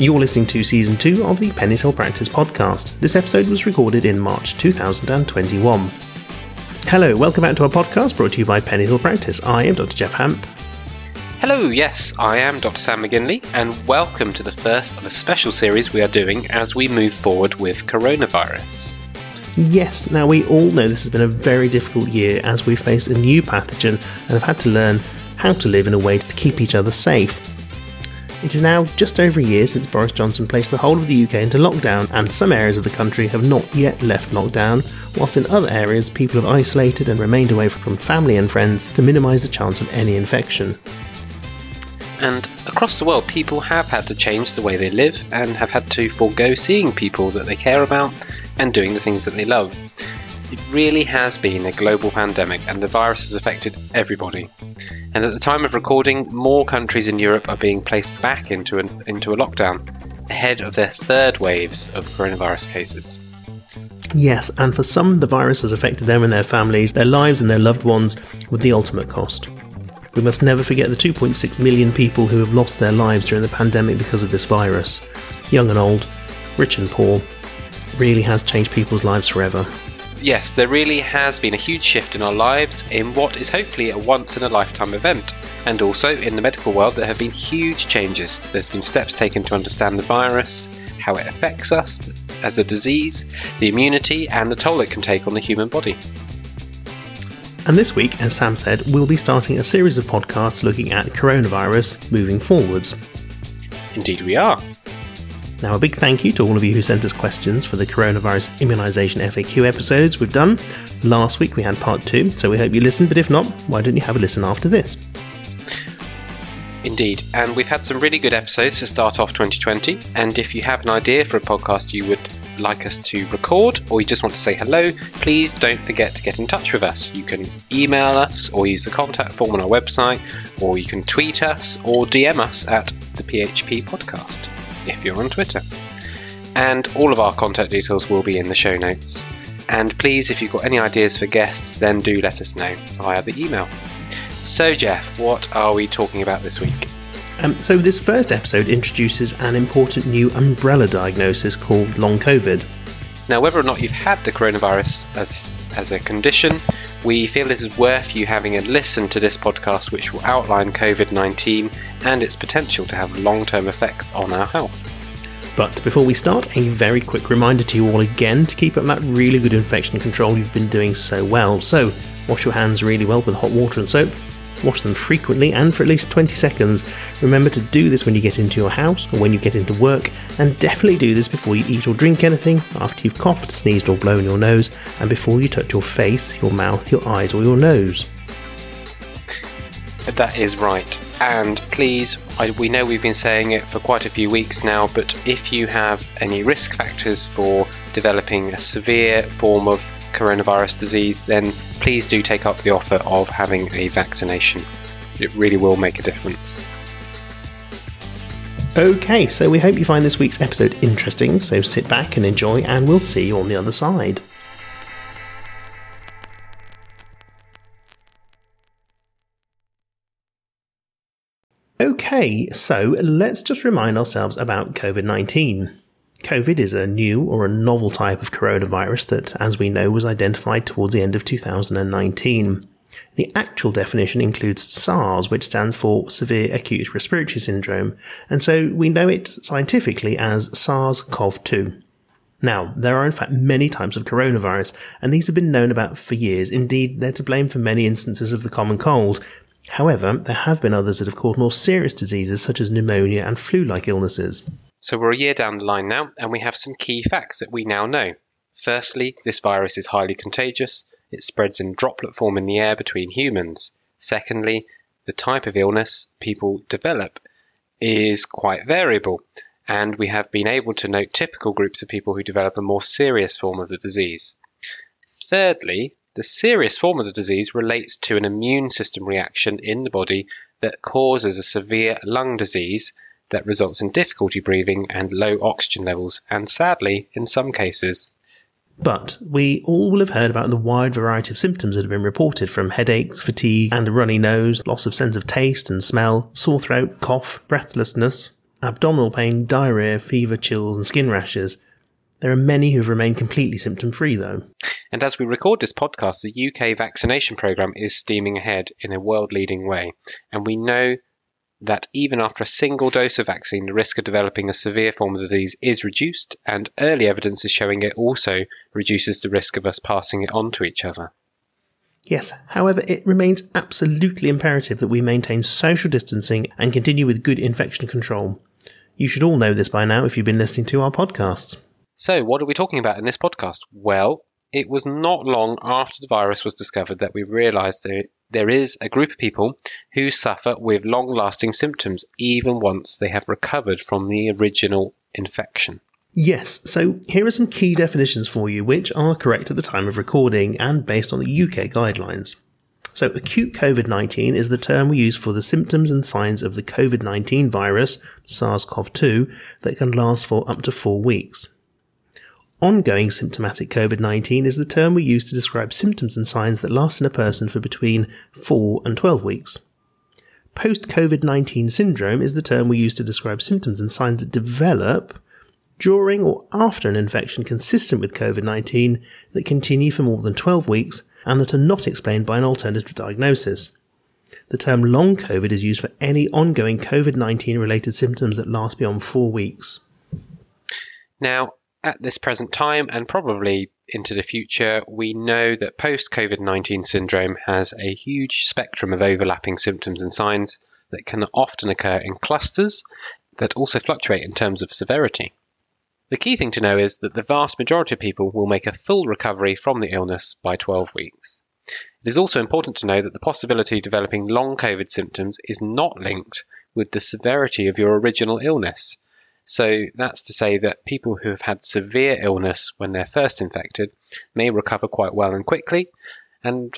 You're listening to season 2 of the Penny's Hill Practice podcast. This episode was recorded in March 2021. Hello, welcome back to our podcast brought to you by Penny's Hill Practice. I am Dr. Jeff Hamp. Hello, yes, I am Dr. Sam McGinley, and welcome to the first of a special series we are doing as we move forward with coronavirus. Yes, now we all know this has been a very difficult year as we've faced a new pathogen and have had to learn how to live in a way to keep each other safe. It is now just over a year since Boris Johnson placed the whole of the UK into lockdown, and some areas of the country have not yet left lockdown, whilst in other areas people have isolated and remained away from family and friends to minimise the chance of any infection. And across the world, people have had to change the way they live and have had to forego seeing people that they care about and doing the things that they love. It really has been a global pandemic, and the virus has affected everybody. And at the time of recording, more countries in Europe are being placed back into, an, into a lockdown, ahead of their third waves of coronavirus cases. Yes, and for some, the virus has affected them and their families, their lives, and their loved ones with the ultimate cost. We must never forget the 2.6 million people who have lost their lives during the pandemic because of this virus. Young and old, rich and poor, really has changed people's lives forever yes, there really has been a huge shift in our lives in what is hopefully a once in a lifetime event. And also in the medical world, there have been huge changes. There's been steps taken to understand the virus, how it affects us as a disease, the immunity, and the toll it can take on the human body. And this week, as Sam said, we'll be starting a series of podcasts looking at coronavirus moving forwards. Indeed, we are. Now, a big thank you to all of you who sent us questions for the coronavirus immunisation FAQ episodes we've done. Last week we had part two, so we hope you listened, but if not, why don't you have a listen after this? Indeed, and we've had some really good episodes to start off 2020. And if you have an idea for a podcast you would like us to record, or you just want to say hello, please don't forget to get in touch with us. You can email us, or use the contact form on our website, or you can tweet us, or DM us at the PHP Podcast if you're on Twitter. And all of our contact details will be in the show notes. And please, if you've got any ideas for guests, then do let us know via the email. So, Jeff, what are we talking about this week? Um, so, this first episode introduces an important new umbrella diagnosis called long COVID. Now, whether or not you've had the coronavirus as, as a condition, we feel it is worth you having a listen to this podcast, which will outline COVID 19 and its potential to have long term effects on our health. But before we start, a very quick reminder to you all again to keep up that really good infection control you've been doing so well. So, wash your hands really well with hot water and soap wash them frequently and for at least 20 seconds. Remember to do this when you get into your house or when you get into work, and definitely do this before you eat or drink anything, after you've coughed, sneezed, or blown your nose, and before you touch your face, your mouth, your eyes, or your nose. That is right. And please, I, we know we've been saying it for quite a few weeks now, but if you have any risk factors for developing a severe form of coronavirus disease, then please do take up the offer of having a vaccination. It really will make a difference. Okay, so we hope you find this week's episode interesting, so sit back and enjoy, and we'll see you on the other side. Okay, so let's just remind ourselves about COVID 19. COVID is a new or a novel type of coronavirus that, as we know, was identified towards the end of 2019. The actual definition includes SARS, which stands for Severe Acute Respiratory Syndrome, and so we know it scientifically as SARS CoV 2. Now, there are in fact many types of coronavirus, and these have been known about for years. Indeed, they're to blame for many instances of the common cold. However, there have been others that have caused more serious diseases such as pneumonia and flu like illnesses. So we're a year down the line now, and we have some key facts that we now know. Firstly, this virus is highly contagious. It spreads in droplet form in the air between humans. Secondly, the type of illness people develop is quite variable, and we have been able to note typical groups of people who develop a more serious form of the disease. Thirdly, the serious form of the disease relates to an immune system reaction in the body that causes a severe lung disease that results in difficulty breathing and low oxygen levels, and sadly, in some cases, but we all will have heard about the wide variety of symptoms that have been reported from headaches, fatigue, and a runny nose, loss of sense of taste and smell, sore throat, cough, breathlessness. abdominal pain, diarrhea, fever, chills, and skin rashes. There are many who've remained completely symptom free, though. And as we record this podcast, the UK vaccination programme is steaming ahead in a world leading way. And we know that even after a single dose of vaccine, the risk of developing a severe form of the disease is reduced, and early evidence is showing it also reduces the risk of us passing it on to each other. Yes, however, it remains absolutely imperative that we maintain social distancing and continue with good infection control. You should all know this by now if you've been listening to our podcasts. So, what are we talking about in this podcast? Well, it was not long after the virus was discovered that we realized that there is a group of people who suffer with long lasting symptoms even once they have recovered from the original infection. Yes, so here are some key definitions for you, which are correct at the time of recording and based on the UK guidelines. So, acute COVID 19 is the term we use for the symptoms and signs of the COVID 19 virus, SARS CoV 2, that can last for up to four weeks. Ongoing symptomatic COVID 19 is the term we use to describe symptoms and signs that last in a person for between 4 and 12 weeks. Post COVID 19 syndrome is the term we use to describe symptoms and signs that develop during or after an infection consistent with COVID 19 that continue for more than 12 weeks and that are not explained by an alternative diagnosis. The term long COVID is used for any ongoing COVID 19 related symptoms that last beyond four weeks. Now, at this present time and probably into the future, we know that post COVID 19 syndrome has a huge spectrum of overlapping symptoms and signs that can often occur in clusters that also fluctuate in terms of severity. The key thing to know is that the vast majority of people will make a full recovery from the illness by 12 weeks. It is also important to know that the possibility of developing long COVID symptoms is not linked with the severity of your original illness. So that's to say that people who have had severe illness when they're first infected may recover quite well and quickly, and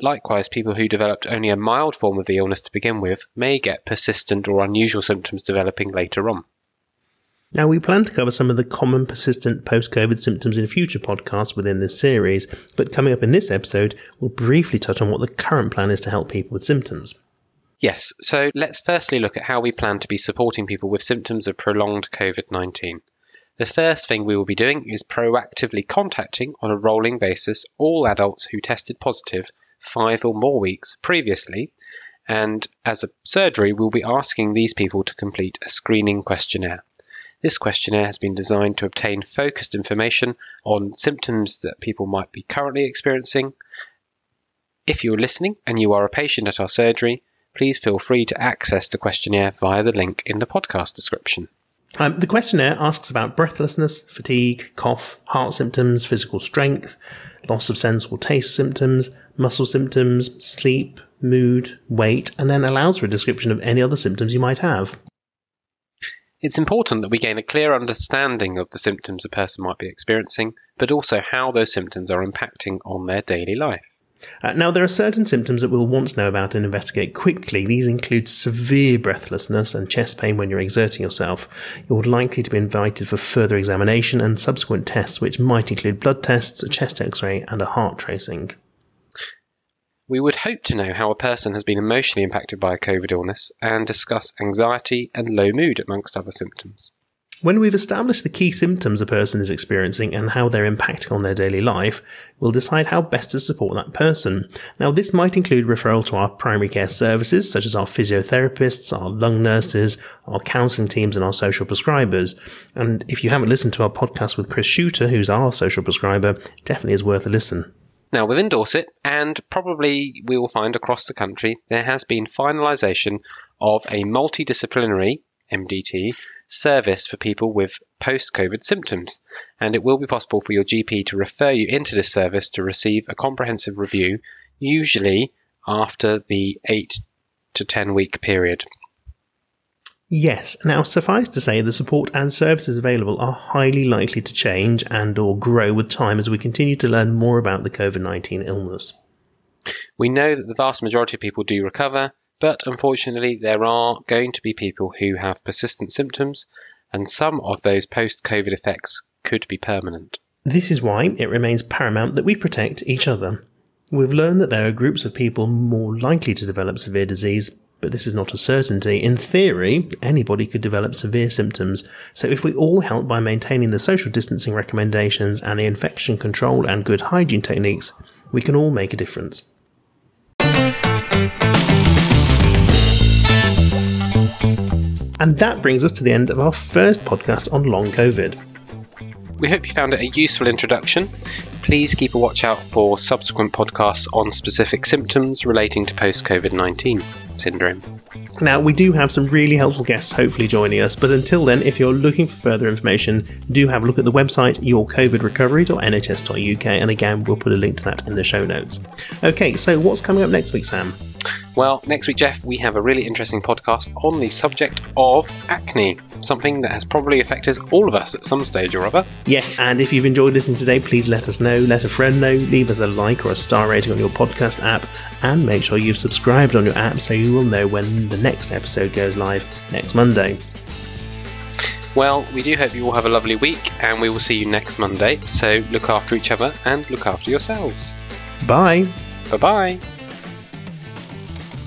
likewise, people who developed only a mild form of the illness to begin with may get persistent or unusual symptoms developing later on. Now, we plan to cover some of the common persistent post COVID symptoms in future podcasts within this series, but coming up in this episode, we'll briefly touch on what the current plan is to help people with symptoms. Yes, so let's firstly look at how we plan to be supporting people with symptoms of prolonged COVID 19. The first thing we will be doing is proactively contacting on a rolling basis all adults who tested positive five or more weeks previously. And as a surgery, we'll be asking these people to complete a screening questionnaire. This questionnaire has been designed to obtain focused information on symptoms that people might be currently experiencing. If you're listening and you are a patient at our surgery, please feel free to access the questionnaire via the link in the podcast description. Um, the questionnaire asks about breathlessness, fatigue, cough, heart symptoms, physical strength, loss of sense or taste symptoms, muscle symptoms, sleep, mood, weight, and then allows for a description of any other symptoms you might have. It's important that we gain a clear understanding of the symptoms a person might be experiencing, but also how those symptoms are impacting on their daily life. Uh, now, there are certain symptoms that we'll want to know about and investigate quickly. These include severe breathlessness and chest pain when you're exerting yourself. You're likely to be invited for further examination and subsequent tests, which might include blood tests, a chest x ray, and a heart tracing. We would hope to know how a person has been emotionally impacted by a COVID illness and discuss anxiety and low mood amongst other symptoms. When we've established the key symptoms a person is experiencing and how they're impacting on their daily life, we'll decide how best to support that person. Now, this might include referral to our primary care services, such as our physiotherapists, our lung nurses, our counselling teams, and our social prescribers. And if you haven't listened to our podcast with Chris Shooter, who's our social prescriber, definitely is worth a listen. Now, within Dorset, and probably we will find across the country, there has been finalisation of a multidisciplinary MDT service for people with post COVID symptoms, and it will be possible for your GP to refer you into this service to receive a comprehensive review, usually after the 8 to 10 week period. Yes. Now, suffice to say, the support and services available are highly likely to change and or grow with time as we continue to learn more about the COVID-19 illness. We know that the vast majority of people do recover, but unfortunately there are going to be people who have persistent symptoms and some of those post-COVID effects could be permanent. This is why it remains paramount that we protect each other. We've learned that there are groups of people more likely to develop severe disease, but this is not a certainty. In theory, anybody could develop severe symptoms. So if we all help by maintaining the social distancing recommendations and the infection control and good hygiene techniques, we can all make a difference. And that brings us to the end of our first podcast on long COVID. We hope you found it a useful introduction. Please keep a watch out for subsequent podcasts on specific symptoms relating to post COVID 19 syndrome. Now, we do have some really helpful guests hopefully joining us, but until then, if you're looking for further information, do have a look at the website yourcovidrecovery.nhs.uk, and again, we'll put a link to that in the show notes. Okay, so what's coming up next week, Sam? Well, next week, Jeff, we have a really interesting podcast on the subject of acne, something that has probably affected all of us at some stage or other. Yes, and if you've enjoyed listening today, please let us know, let a friend know, leave us a like or a star rating on your podcast app, and make sure you've subscribed on your app so you will know when the next episode goes live next Monday. Well, we do hope you all have a lovely week, and we will see you next Monday. So look after each other and look after yourselves. Bye. Bye bye.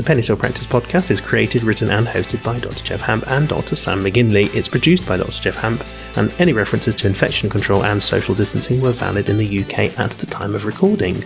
The Penny's Hill Practice podcast is created, written, and hosted by Dr. Jeff Hamp and Dr. Sam McGinley. It's produced by Dr. Jeff Hamp, and any references to infection control and social distancing were valid in the UK at the time of recording.